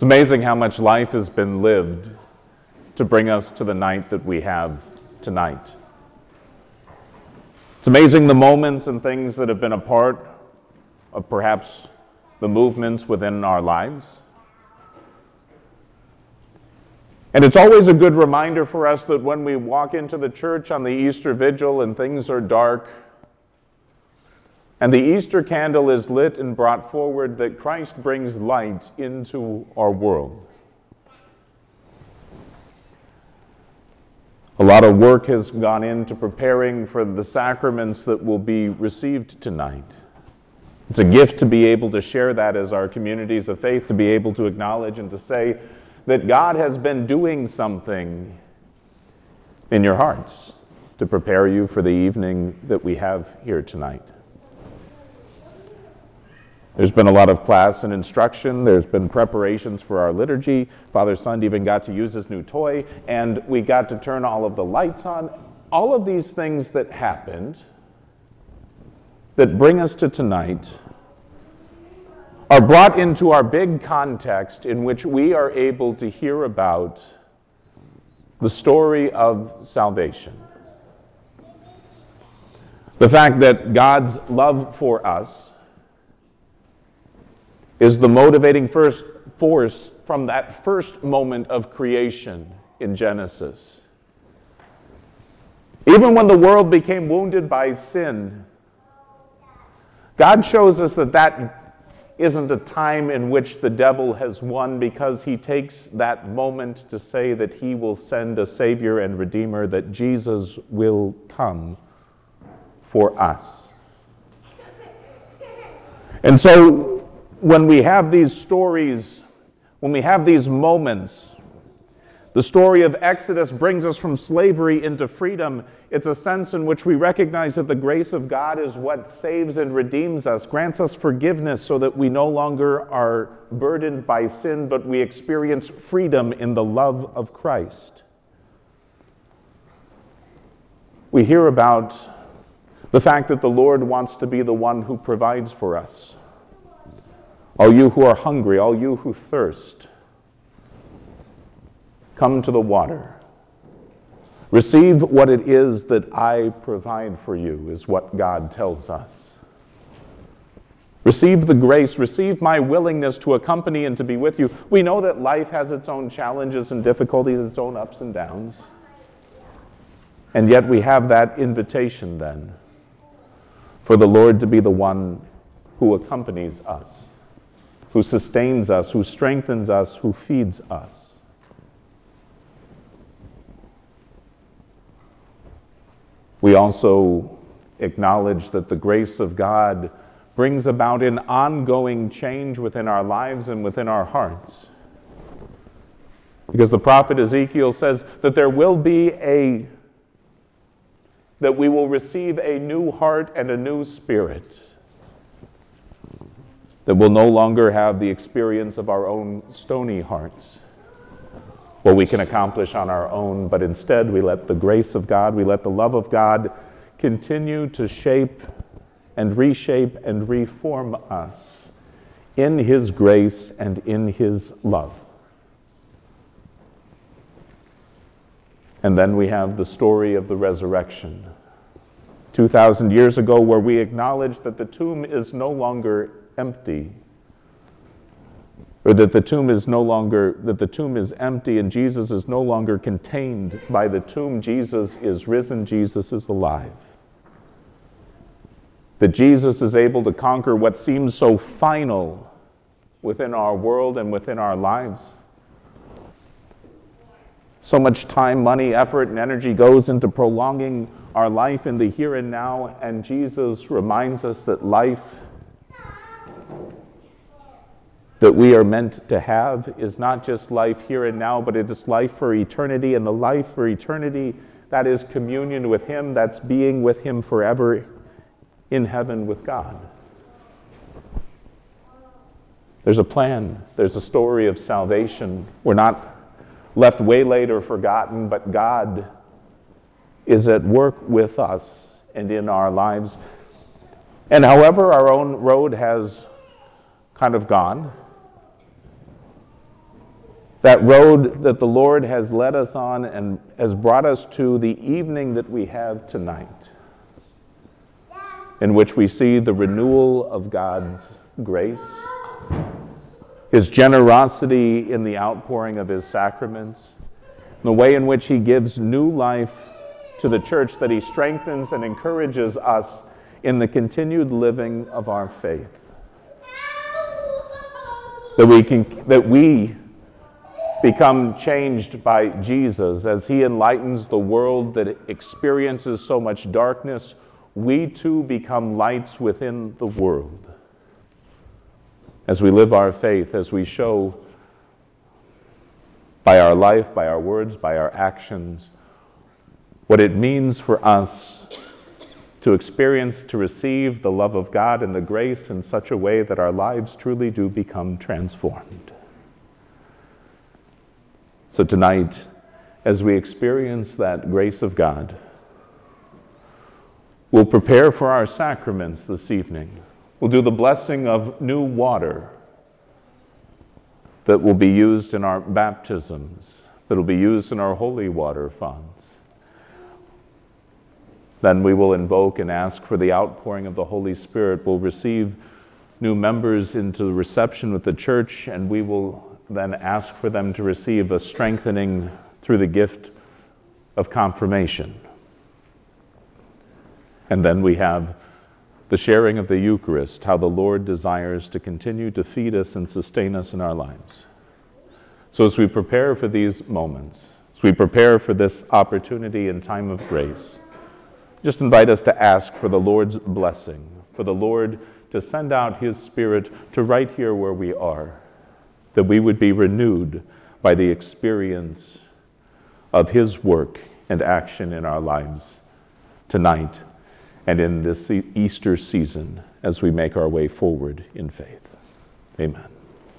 It's amazing how much life has been lived to bring us to the night that we have tonight. It's amazing the moments and things that have been a part of perhaps the movements within our lives. And it's always a good reminder for us that when we walk into the church on the Easter Vigil and things are dark, and the Easter candle is lit and brought forward, that Christ brings light into our world. A lot of work has gone into preparing for the sacraments that will be received tonight. It's a gift to be able to share that as our communities of faith, to be able to acknowledge and to say that God has been doing something in your hearts to prepare you for the evening that we have here tonight. There's been a lot of class and instruction. There's been preparations for our liturgy. Father Sund even got to use his new toy, and we got to turn all of the lights on. All of these things that happened that bring us to tonight are brought into our big context in which we are able to hear about the story of salvation. The fact that God's love for us is the motivating first force from that first moment of creation in Genesis. Even when the world became wounded by sin, God shows us that that isn't a time in which the devil has won because he takes that moment to say that he will send a Savior and Redeemer, that Jesus will come for us. And so when we have these stories, when we have these moments, the story of Exodus brings us from slavery into freedom. It's a sense in which we recognize that the grace of God is what saves and redeems us, grants us forgiveness so that we no longer are burdened by sin, but we experience freedom in the love of Christ. We hear about the fact that the Lord wants to be the one who provides for us. All you who are hungry, all you who thirst, Come to the water. Receive what it is that I provide for you, is what God tells us. Receive the grace, receive my willingness to accompany and to be with you. We know that life has its own challenges and difficulties, its own ups and downs. And yet we have that invitation then for the Lord to be the one who accompanies us, who sustains us, who strengthens us, who feeds us. We also acknowledge that the grace of God brings about an ongoing change within our lives and within our hearts. Because the prophet Ezekiel says that there will be a, that we will receive a new heart and a new spirit. That we'll no longer have the experience of our own stony hearts what we can accomplish on our own, but instead we let the grace of God, we let the love of God continue to shape and reshape and reform us in His grace and in His love. And then we have the story of the resurrection. 2,000 years ago, where we acknowledge that the tomb is no longer empty, or that the tomb is no longer that the tomb is empty and Jesus is no longer contained by the tomb. Jesus is risen. Jesus is alive. That Jesus is able to conquer what seems so final within our world and within our lives. So much time money effort and energy goes into prolonging our life in the here and now and Jesus reminds us that life that we are meant to have is not just life here and now, but it is life for eternity. And the life for eternity, that is communion with Him, that's being with Him forever in heaven with God. There's a plan, there's a story of salvation. We're not left waylaid or forgotten, but God is at work with us and in our lives. And however our own road has kind of gone, that road that the Lord has led us on and has brought us to the evening that we have tonight, in which we see the renewal of God's grace, His generosity in the outpouring of His sacraments, the way in which He gives new life to the church, that He strengthens and encourages us in the continued living of our faith. That we, can, that we become changed by Jesus as He enlightens the world that experiences so much darkness, we too become lights within the world. As we live our faith, as we show by our life, by our words, by our actions, what it means for us to experience, to receive the love of God and the grace in such a way that our lives truly do become transformed. So tonight, as we experience that grace of God, we'll prepare for our sacraments this evening. We'll do the blessing of new water that will be used in our baptisms, that will be used in our holy water fonts. Then we will invoke and ask for the outpouring of the Holy Spirit. We'll receive new members into the reception with the church, and we will then ask for them to receive a strengthening through the gift of confirmation. And then we have the sharing of the Eucharist, how the Lord desires to continue to feed us and sustain us in our lives. So, as we prepare for these moments, as we prepare for this opportunity and time of grace, just invite us to ask for the Lord's blessing, for the Lord to send out His Spirit to right here where we are that we would be renewed by the experience of His work and action in our lives tonight and in this Easter season as we make our way forward in faith. Amen.